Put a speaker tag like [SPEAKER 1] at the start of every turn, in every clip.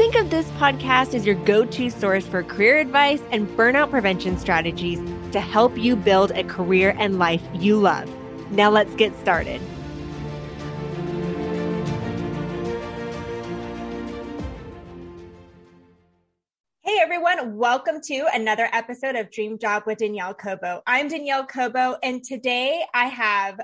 [SPEAKER 1] Think of this podcast as your go to source for career advice and burnout prevention strategies to help you build a career and life you love. Now let's get started. Hey everyone, welcome to another episode of Dream Job with Danielle Cobo. I'm Danielle Cobo, and today I have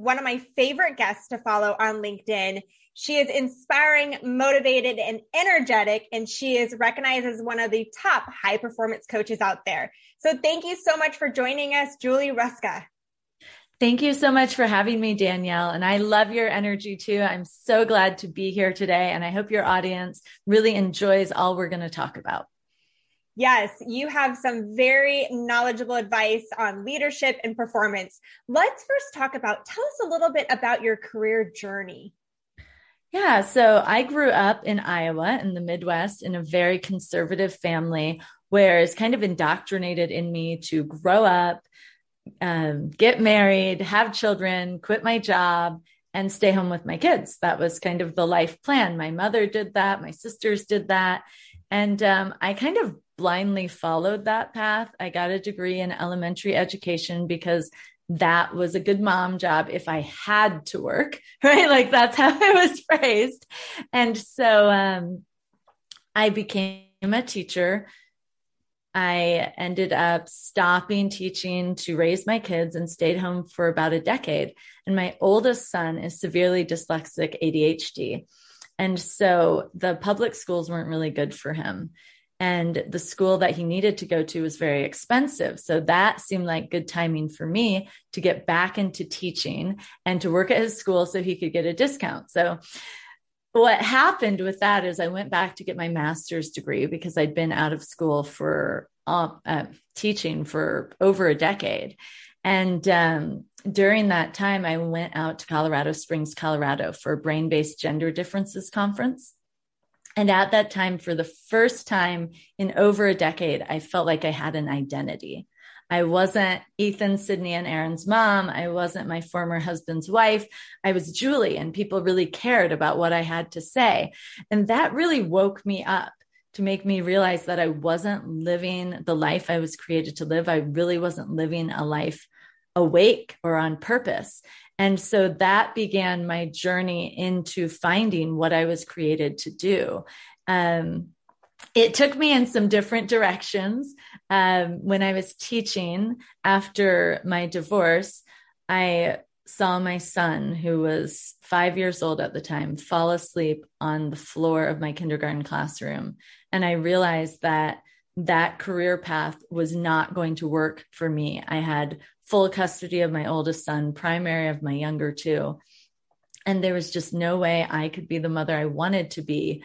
[SPEAKER 1] one of my favorite guests to follow on LinkedIn. She is inspiring, motivated, and energetic, and she is recognized as one of the top high performance coaches out there. So thank you so much for joining us, Julie Hruska.
[SPEAKER 2] Thank you so much for having me, Danielle. And I love your energy too. I'm so glad to be here today. And I hope your audience really enjoys all we're going to talk about.
[SPEAKER 1] Yes, you have some very knowledgeable advice on leadership and performance. Let's first talk about, tell us a little bit about your career journey.
[SPEAKER 2] Yeah, so I grew up in Iowa in the Midwest in a very conservative family where it's kind of indoctrinated in me to grow up, um, get married, have children, quit my job, and stay home with my kids. That was kind of the life plan. My mother did that, my sisters did that. And um, I kind of blindly followed that path. I got a degree in elementary education because that was a good mom job if I had to work, right? Like that's how it was phrased. And so um, I became a teacher. I ended up stopping teaching to raise my kids and stayed home for about a decade. And my oldest son is severely dyslexic ADHD. And so the public schools weren't really good for him and the school that he needed to go to was very expensive. So that seemed like good timing for me to get back into teaching and to work at his school so he could get a discount. So what happened with that is I went back to get my master's degree because I'd been out of school for uh, uh, teaching for over a decade. And um, during that time, I went out to Colorado Springs, Colorado for a brain based gender differences conference. And at that time, for the first time in over a decade, I felt like I had an identity. I wasn't Ethan, Sydney, and Aaron's mom. I wasn't my former husband's wife. I was Julie, and people really cared about what I had to say. And that really woke me up to make me realize that I wasn't living the life I was created to live. I really wasn't living a life awake or on purpose. And so that began my journey into finding what I was created to do. Um, it took me in some different directions. Um, when I was teaching after my divorce, I saw my son, who was five years old at the time, fall asleep on the floor of my kindergarten classroom. And I realized that that career path was not going to work for me. I had full custody of my oldest son, primary of my younger two. And there was just no way I could be the mother I wanted to be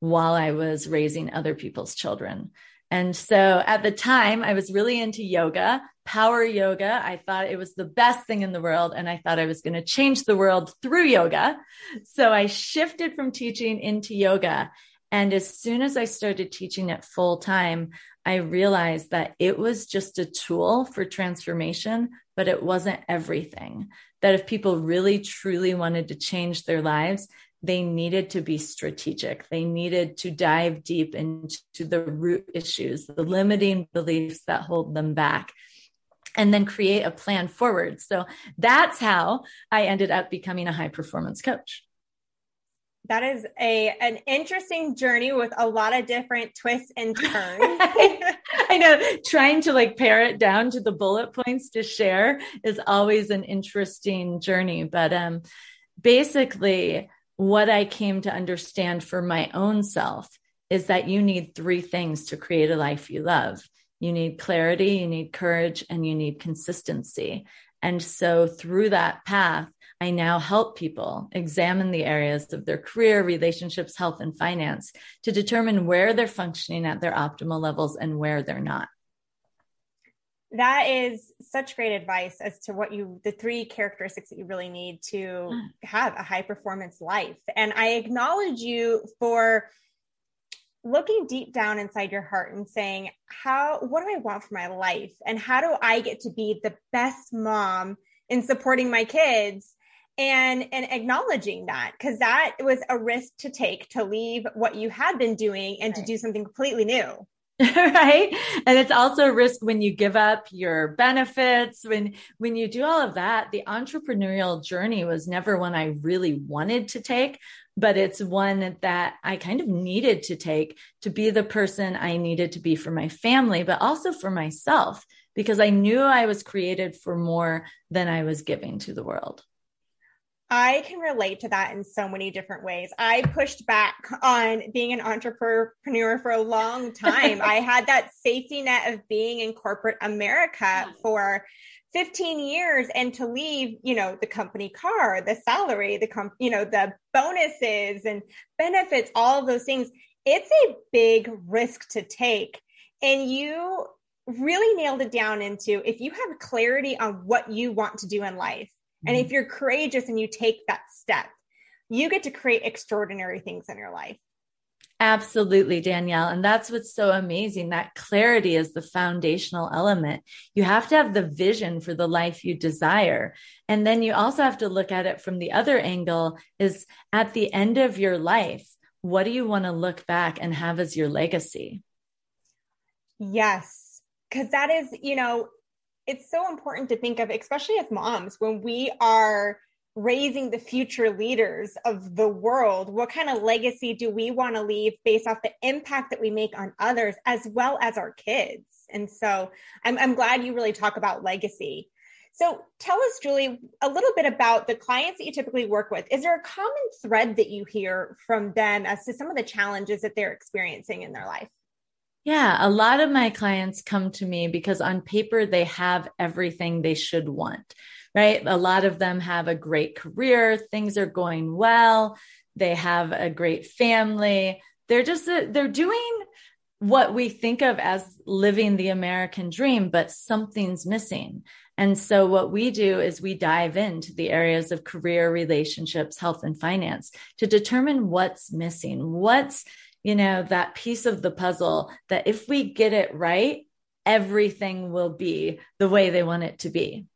[SPEAKER 2] while I was raising other people's children. And so at the time, I was really into yoga, power yoga. I thought it was the best thing in the world. And I thought I was going to change the world through yoga. So I shifted from teaching into yoga. And as soon as I started teaching it full time, I realized that it was just a tool for transformation, but it wasn't everything. That if people really truly wanted to change their lives, they needed to be strategic. They needed to dive deep into the root issues, the limiting beliefs that hold them back, and then create a plan forward. So that's how I ended up becoming a high performance coach
[SPEAKER 1] that is a an interesting journey with a lot of different twists and turns.
[SPEAKER 2] I know trying to like pare it down to the bullet points to share is always an interesting journey, but um basically what I came to understand for my own self is that you need three things to create a life you love. You need clarity, you need courage, and you need consistency. And so through that path, I now help people examine the areas of their career, relationships, health, and finance to determine where they're functioning at their optimal levels and where they're not.
[SPEAKER 3] That is such great advice as to what you, the three characteristics that you really need to mm. have a high performance life. And I acknowledge you for looking deep down inside your heart and saying, how, what do I want for my life? And how do I get to be the best mom in supporting my kids? And, and acknowledging that because that was a risk to take to leave what you had been doing and right. to do something completely new.
[SPEAKER 2] right and it's also a risk when you give up your benefits when when you do all of that the entrepreneurial journey was never one i really wanted to take but it's one that i kind of needed to take to be the person i needed to be for my family but also for myself because i knew i was created for more than i was giving to the world
[SPEAKER 3] I can relate to that in so many different ways. I pushed back on being an entrepreneur for a long time. I had that safety net of being in corporate America for 15 years and to leave, you know, the company car, the salary, the com- you know, the bonuses and benefits, all of those things. It's a big risk to take. And you really nailed it down into if you have clarity on what you want to do in life, and if mm-hmm. you're courageous and you take that step, you get to create extraordinary things in your life.
[SPEAKER 2] Absolutely, Danielle. And that's what's so amazing. That clarity is the foundational element. You have to have the vision for the life you desire. And then you also have to look at it from the other angle is at the end of your life, what do you want to look back and have as your legacy?
[SPEAKER 3] Yes. Cause that is, you know, it's so important to think of, especially as moms, when we are raising the future leaders of the world, what kind of legacy do we want to leave based off the impact that we make on others as well as our kids? And so I'm, I'm glad you really talk about legacy. So tell us, Julie, a little bit about the clients that you typically work with. Is there a common thread that you hear from them as to some of the challenges that they're experiencing in their life?
[SPEAKER 2] Yeah, a lot of my clients come to me because on paper they have everything they should want, right? A lot of them have a great career, things are going well, they have a great family. They're just uh, they're doing what we think of as living the American dream, but something's missing. And so what we do is we dive into the areas of career, relationships, health and finance to determine what's missing. What's you know, that piece of the puzzle that if we get it right, everything will be the way they want it to be.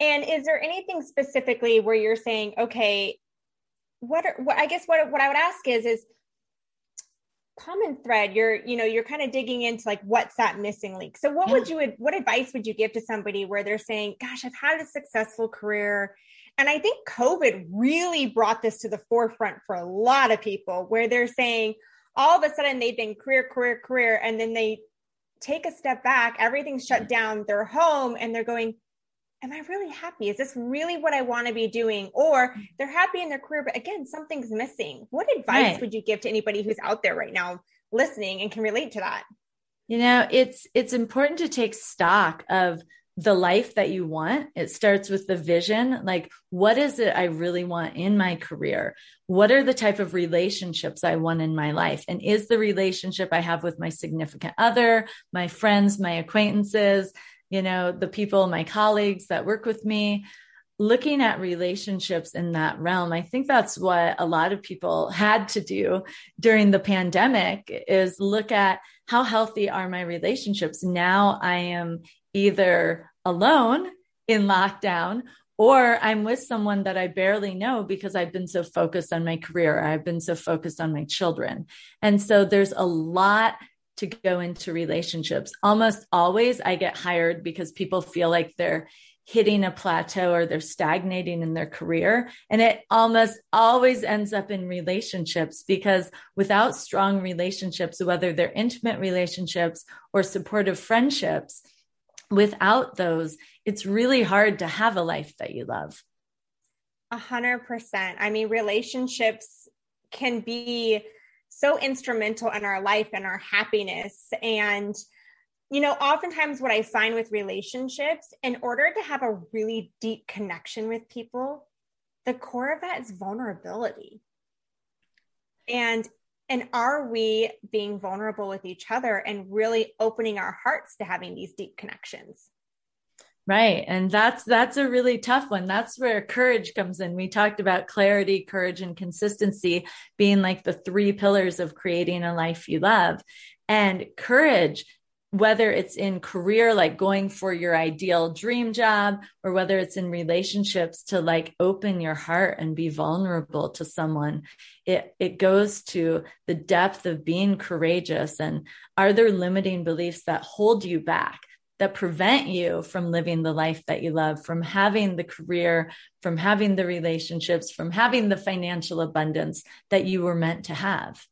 [SPEAKER 3] And is there anything specifically where you're saying, okay, what are, what I guess what what I would ask is is common thread you're you know you're kind of digging into like what's that missing link so what yeah. would you what advice would you give to somebody where they're saying gosh i've had a successful career and I think COVID really brought this to the forefront for a lot of people where they're saying all of a sudden they've been career, career, career, and then they take a step back, everything's shut mm-hmm. down, they're home, and they're going, Am I really happy? Is this really what I want to be doing? Or mm-hmm. they're happy in their career, but again, something's missing. What advice right. would you give to anybody who's out there right now listening and can relate to that?
[SPEAKER 2] You know, it's it's important to take stock of the life that you want. It starts with the vision. Like, what is it I really want in my career? What are the type of relationships I want in my life? And is the relationship I have with my significant other, my friends, my acquaintances, you know, the people, my colleagues that work with me? Looking at relationships in that realm, I think that's what a lot of people had to do during the pandemic is look at how healthy are my relationships? Now I am either alone in lockdown or I'm with someone that I barely know because I've been so focused on my career. I've been so focused on my children. And so there's a lot to go into relationships. Almost always I get hired because people feel like they're hitting a plateau or they're stagnating in their career. And it almost always ends up in relationships because without strong relationships, whether they're intimate relationships or supportive friendships, without those, it's really hard to have a life that you love.
[SPEAKER 3] A hundred percent. I mean, relationships can be so instrumental in our life and our happiness. And, you know, oftentimes what I find with relationships, in order to have a really deep connection with people, the core of that is vulnerability. And And are we being vulnerable with each other and really opening our hearts to having these deep connections?
[SPEAKER 2] Right. And that's that's a really tough one. That's where courage comes in. We talked about clarity, courage and consistency being like the three pillars of creating a life you love. And courage whether it's in career like going for your ideal dream job or whether it's in relationships to like open your heart and be vulnerable to someone it it goes to the depth of being courageous and are there limiting beliefs that hold you back that prevent you from living the life that you love, from having the career, from having the relationships, from having the financial abundance that you were meant to have.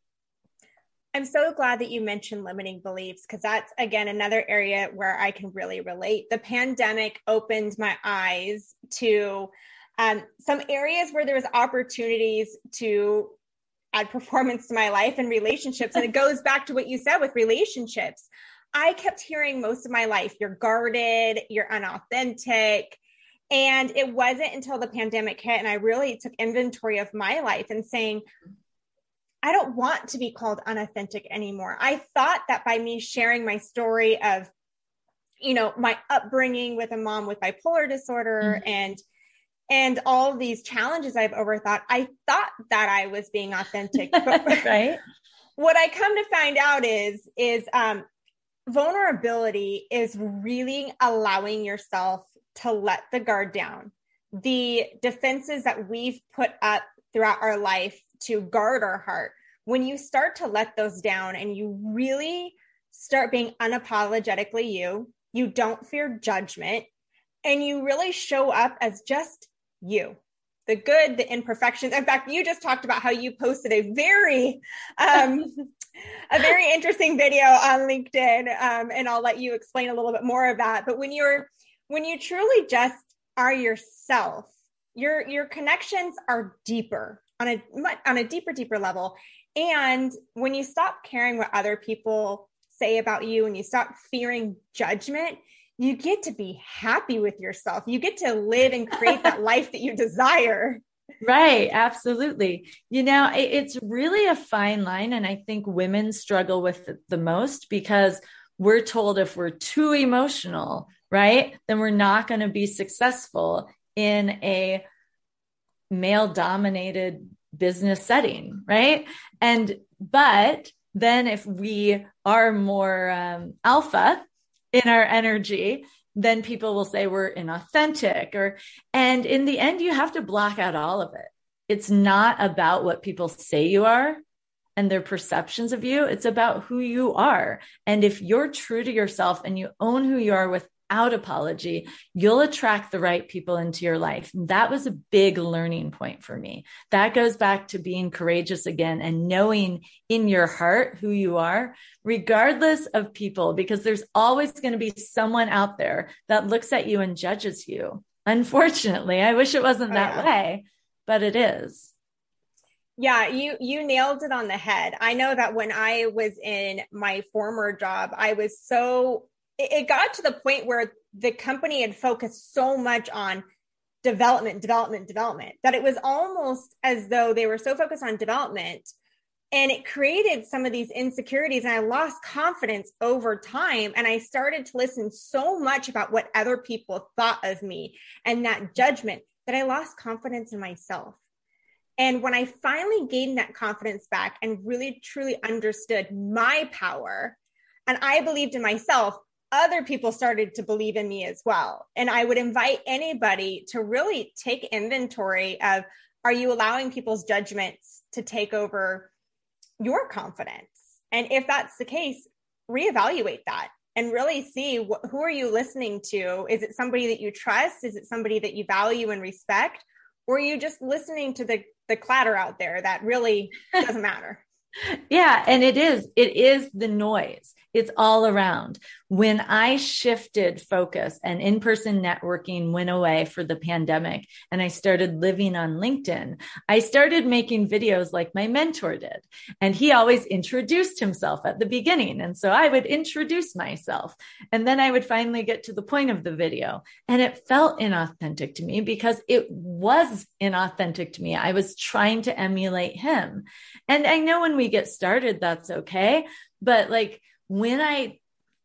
[SPEAKER 3] I'm so glad that you mentioned limiting beliefs because that's, again, another area where I can really relate. The pandemic opened my eyes to um, some areas where there was opportunities to add performance to my life and relationships. And it goes back to what you said with relationships. I kept hearing most of my life, you're guarded, you're unauthentic. And it wasn't until the pandemic hit and I really took inventory of my life and saying, I don't want to be called unauthentic anymore. I thought that by me sharing my story of, you know, my upbringing with a mom with bipolar disorder mm-hmm. and and all these challenges I've overthought, I thought that I was being authentic.
[SPEAKER 2] right.
[SPEAKER 3] What I come to find out is is um, vulnerability is really allowing yourself to let the guard down. The defenses that we've put up throughout our life to guard our heart, when you start to let those down and you really start being unapologetically you, you don't fear judgment, and you really show up as just you the good, the imperfections. In fact, you just talked about how you posted a very, um, a very interesting video on LinkedIn, um, and I'll let you explain a little bit more of that. But when you're, when you truly just are yourself, your your connections are deeper on a on a deeper, deeper level. And when you stop caring what other people say about you, and you stop fearing judgment, you get to be happy with yourself. You get to live and create that life that you desire.
[SPEAKER 2] Right, absolutely. You know, it's really a fine line. And I think women struggle with it the most because we're told if we're too emotional, right, then we're not going to be successful in a male dominated business setting, right? And, but then if we are more um, alpha, in our energy, then people will say we're inauthentic or, and in the end, you have to block out all of it. It's not about what people say you are and their perceptions of you. It's about who you are. And if you're true to yourself and you own who you are with without apology, you'll attract the right people into your life. That was a big learning point for me. That goes back to being courageous again and knowing in your heart who you are, regardless of people, because there's always going to be someone out there that looks at you and judges you. Unfortunately, I wish it wasn't oh, that yeah. way, but it is.
[SPEAKER 3] Yeah, you you nailed it on the head. I know that when I was in my former job, I was so it got to the point where the company had focused so much on development, development, development that it was almost as though they were so focused on development and it created some of these insecurities and i lost confidence over time and i started to listen so much about what other people thought of me and that judgment that i lost confidence in myself. And when i finally gained that confidence back and really truly understood my power and i believed in myself other people started to believe in me as well. And I would invite anybody to really take inventory of are you allowing people's judgments to take over your confidence? And if that's the case, reevaluate that and really see wh- who are you listening to? Is it somebody that you trust? Is it somebody that you value and respect? Or are you just listening to the, the clatter out there that really doesn't matter?
[SPEAKER 2] yeah and it is it is the noise it's all around. When I shifted focus and in person networking went away for the pandemic and I started living on LinkedIn, I started making videos like my mentor did. And he always introduced himself at the beginning. And so I would introduce myself and then I would finally get to the point of the video. And it felt inauthentic to me because it was inauthentic to me. I was trying to emulate him. And I know when we get started, that's okay. But like, when I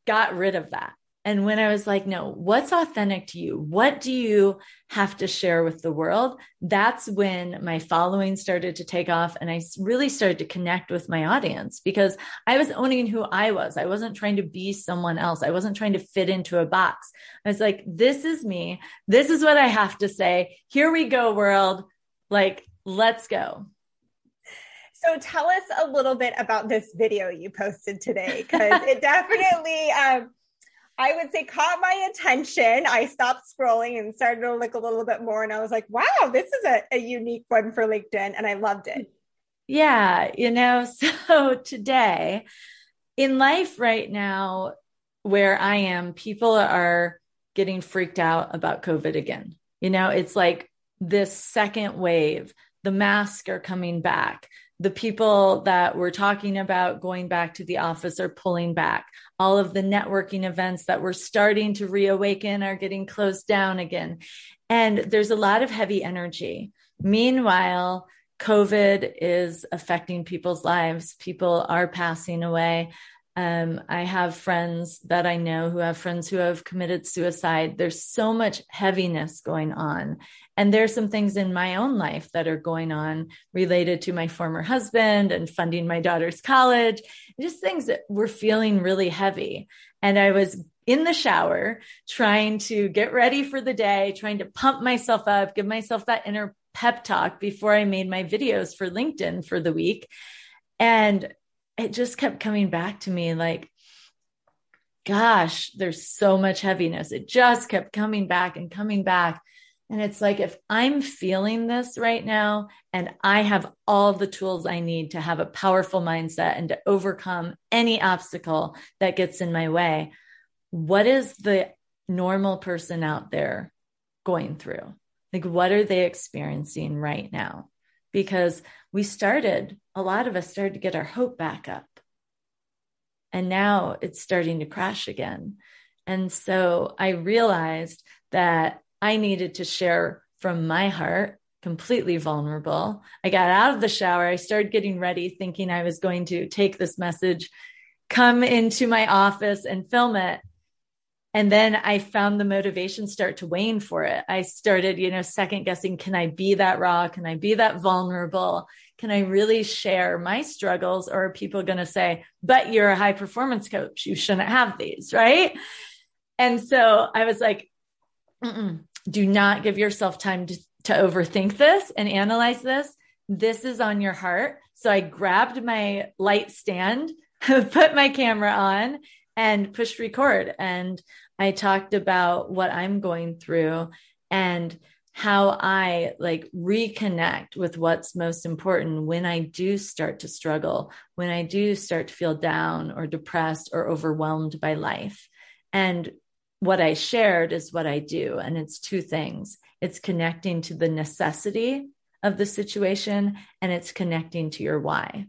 [SPEAKER 2] got rid of that and when I was like, no, what's authentic to you? What do you have to share with the world? That's when my following started to take off and I really started to connect with my audience because I was owning who I was. I wasn't trying to be someone else. I wasn't trying to fit into a box. I was like, this is me. This is what I have to say. Here we go, world. Like, let's go.
[SPEAKER 3] So tell us a little bit about this video you posted today because it definitely, um, I would say, caught my attention. I stopped scrolling and started to look a little bit more, and I was like, "Wow, this is a, a unique one for LinkedIn," and I loved it.
[SPEAKER 2] Yeah, you know, so today in life right now, where I am, people are getting freaked out about COVID again. You know, it's like this second wave. The masks are coming back the people that we're talking about going back to the office are pulling back. All of the networking events that we're starting to reawaken are getting closed down again. And there's a lot of heavy energy. Meanwhile, COVID is affecting people's lives. People are passing away. Um, I have friends that I know who have friends who have committed suicide. There's so much heaviness going on. And there's some things in my own life that are going on related to my former husband and funding my daughter's college, just things that were feeling really heavy. And I was in the shower trying to get ready for the day, trying to pump myself up, give myself that inner pep talk before I made my videos for LinkedIn for the week. And it just kept coming back to me like, gosh, there's so much heaviness. It just kept coming back and coming back. And it's like, if I'm feeling this right now and I have all the tools I need to have a powerful mindset and to overcome any obstacle that gets in my way, what is the normal person out there going through? Like, what are they experiencing right now? Because we started, a lot of us started to get our hope back up. And now it's starting to crash again. And so I realized that I needed to share from my heart, completely vulnerable. I got out of the shower. I started getting ready, thinking I was going to take this message, come into my office and film it. And then I found the motivation start to wane for it. I started, you know, second guessing can I be that raw? Can I be that vulnerable? Can I really share my struggles? Or are people going to say, but you're a high performance coach. You shouldn't have these, right? And so I was like, Mm-mm. Do not give yourself time to, to overthink this and analyze this. This is on your heart. So I grabbed my light stand, put my camera on, and pushed record. And I talked about what I'm going through and how I like reconnect with what's most important when I do start to struggle, when I do start to feel down or depressed or overwhelmed by life. And what I shared is what I do. And it's two things it's connecting to the necessity of the situation and it's connecting to your why.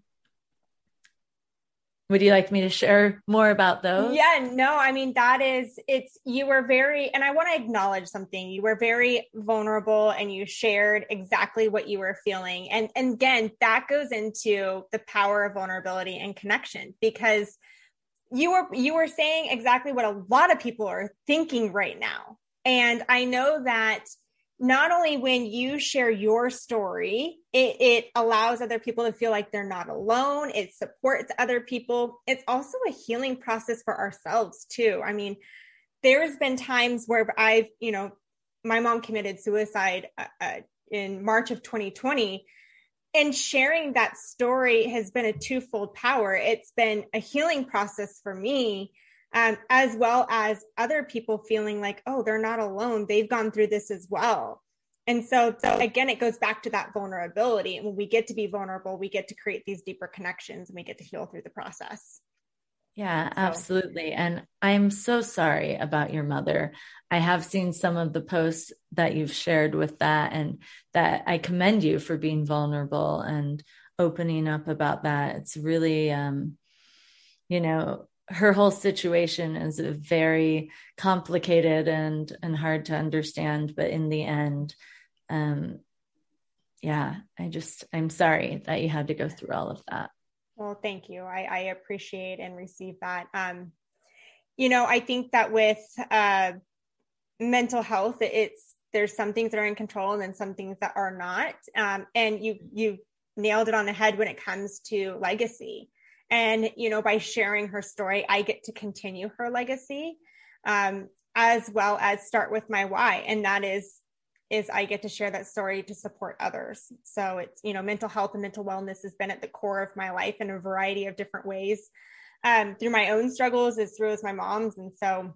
[SPEAKER 2] Would you like me to share more about those?
[SPEAKER 3] Yeah, no, I mean, that is, it's, you were very, and I want to acknowledge something. You were very vulnerable and you shared exactly what you were feeling. And, and again, that goes into the power of vulnerability and connection because you were you were saying exactly what a lot of people are thinking right now. And i know that not only when you share your story it, it allows other people to feel like they're not alone. It supports other people. It's also a healing process for ourselves too. I mean there's been times where i've you know my mom committed suicide uh, uh in march of 2020 and sharing that story has been a twofold power. It's been a healing process for me, um, as well as other people feeling like, oh, they're not alone. They've gone through this as well. And so, so again, it goes back to that vulnerability. And when we get to be vulnerable, we get to create these deeper connections and we get to heal through the process.
[SPEAKER 2] Yeah, so. absolutely. And I'm so sorry about your mother. I have seen some of the posts that you've shared with that, and that I commend you for being vulnerable and opening up about that. It's really, um, you know, her whole situation is very complicated and and hard to understand. But in the end, um, yeah, I just I'm sorry that you had to go through all of that.
[SPEAKER 3] Well, thank you. I, I appreciate and receive that. Um, you know, I think that with uh, mental health, it's there's some things that are in control and then some things that are not. Um, and you you nailed it on the head when it comes to legacy. And you know, by sharing her story, I get to continue her legacy, um, as well as start with my why, and that is is I get to share that story to support others. So it's, you know, mental health and mental wellness has been at the core of my life in a variety of different ways um, through my own struggles as through as my mom's. And so,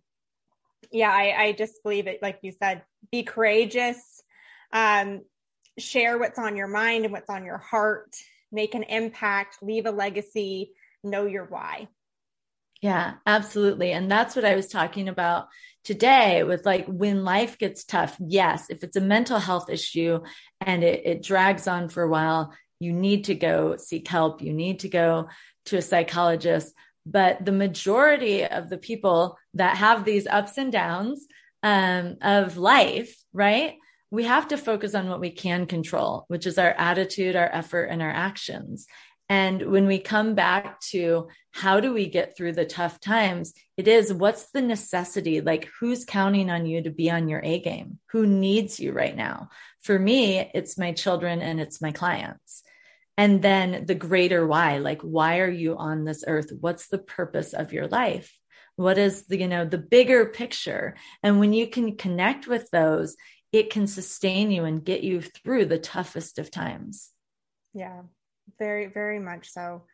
[SPEAKER 3] yeah, I, I just believe it, like you said, be courageous, um, share what's on your mind and what's on your heart, make an impact, leave a legacy, know your why.
[SPEAKER 2] Yeah, absolutely. And that's what I was talking about today with like when life gets tough. Yes, if it's a mental health issue and it, it drags on for a while, you need to go seek help. You need to go to a psychologist. But the majority of the people that have these ups and downs um, of life, right? We have to focus on what we can control, which is our attitude, our effort, and our actions. And when we come back to how do we get through the tough times, it is what's the necessity? Like, who's counting on you to be on your A game? Who needs you right now? For me, it's my children and it's my clients. And then the greater why, like, why are you on this earth? What's the purpose of your life? What is the, you know, the bigger picture? And when you can connect with those, it can sustain you and get you through the toughest of times.
[SPEAKER 3] Yeah, very, very much so.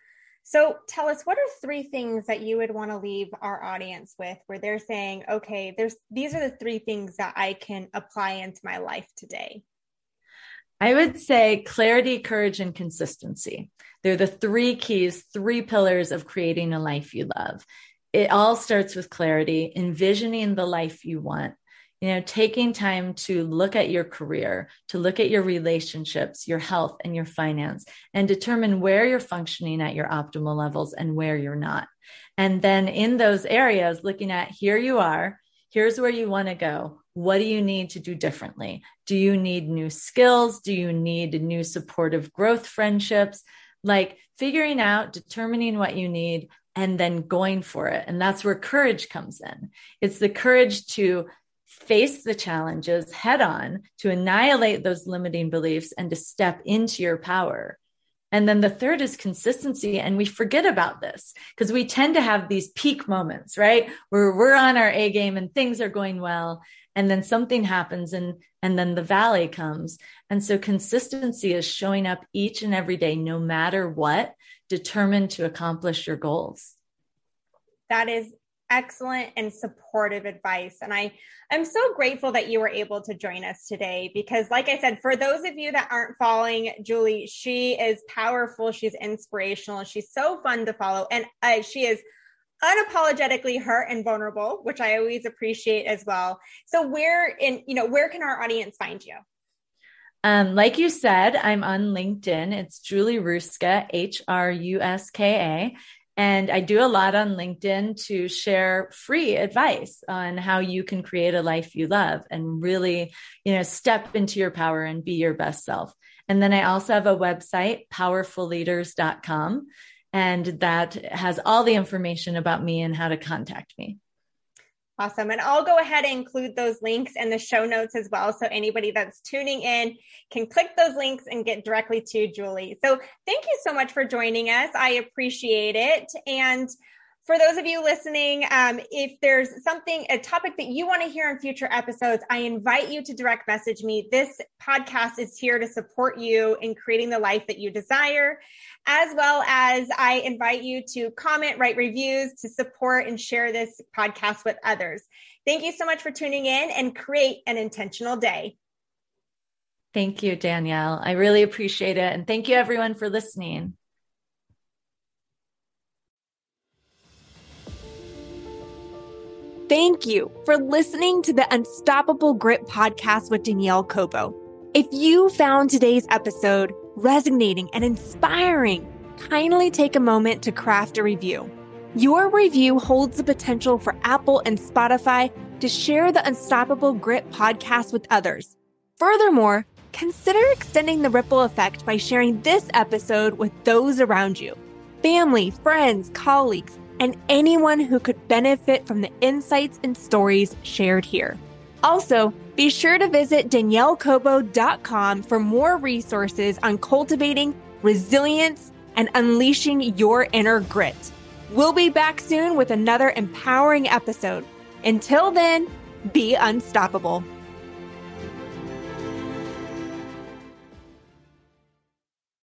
[SPEAKER 3] So tell us, what are three things that you would want to leave our audience with where they're saying, okay, there's these are the three things that I can apply into my life today?
[SPEAKER 2] I would say clarity, courage, and consistency. They're the three keys, three pillars of creating a life you love. It all starts with clarity, envisioning the life you want, you know, taking time to look at your career, to look at your relationships, your health, and your finance, and determine where you're functioning at your optimal levels and where you're not. And then in those areas, looking at here you are, here's where you want to go. What do you need to do differently? Do you need new skills? Do you need new supportive growth friendships? Like figuring out, determining what you need, and then going for it. And that's where courage comes in. It's the courage to face the challenges head on, to annihilate those limiting beliefs, and to step into your power. And then the third is consistency. And we forget about this because we tend to have these peak moments, right? Where we're on our A game and things are going well. And then something happens and, and then the valley comes. And so consistency is showing up each and every day, no matter what, determined to accomplish your goals.
[SPEAKER 3] That is excellent and supportive advice. And I, I'm so grateful that you were able to join us today because, like I said, for those of you that aren't following Julie, she is powerful. She's inspirational. She's so fun to follow. And uh, she is unapologetically hurt and vulnerable, which I always appreciate as well. So where in, you know, where can our audience find you?
[SPEAKER 2] Um, like you said, I'm on LinkedIn. It's Julie Hruska, H R U S K A. And I do a lot on LinkedIn to share free advice on how you can create a life you love and really, you know, step into your power and be your best self. And then I also have a website, powerfulleaders.com, and that has all the information about me and how to contact me.
[SPEAKER 3] Awesome. And I'll go ahead and include those links in the show notes as well. So anybody that's tuning in can click those links and get directly to Julie. So thank you so much for joining us. I appreciate it. And for those of you listening, um, if there's something, a topic that you want to hear in future episodes, I invite you to direct message me. This podcast is here to support you in creating the life that you desire, as well as I invite you to comment, write reviews to support and share this podcast with others. Thank you so much for tuning in and create an intentional day.
[SPEAKER 2] Thank you, Danielle. I really appreciate it. And thank you, everyone, for listening.
[SPEAKER 1] Thank you for listening to the Unstoppable Grit podcast with Danielle Cobo. If you found today's episode resonating and inspiring, kindly take a moment to craft a review. Your review holds the potential for Apple and Spotify to share the Unstoppable Grit podcast with others. Furthermore, consider extending the ripple effect by sharing this episode with those around you family, friends, colleagues and anyone who could benefit from the insights and stories shared here. Also, be sure to visit daniellecobo.com for more resources on cultivating resilience and unleashing your inner grit. We'll be back soon with another empowering episode. Until then, be unstoppable.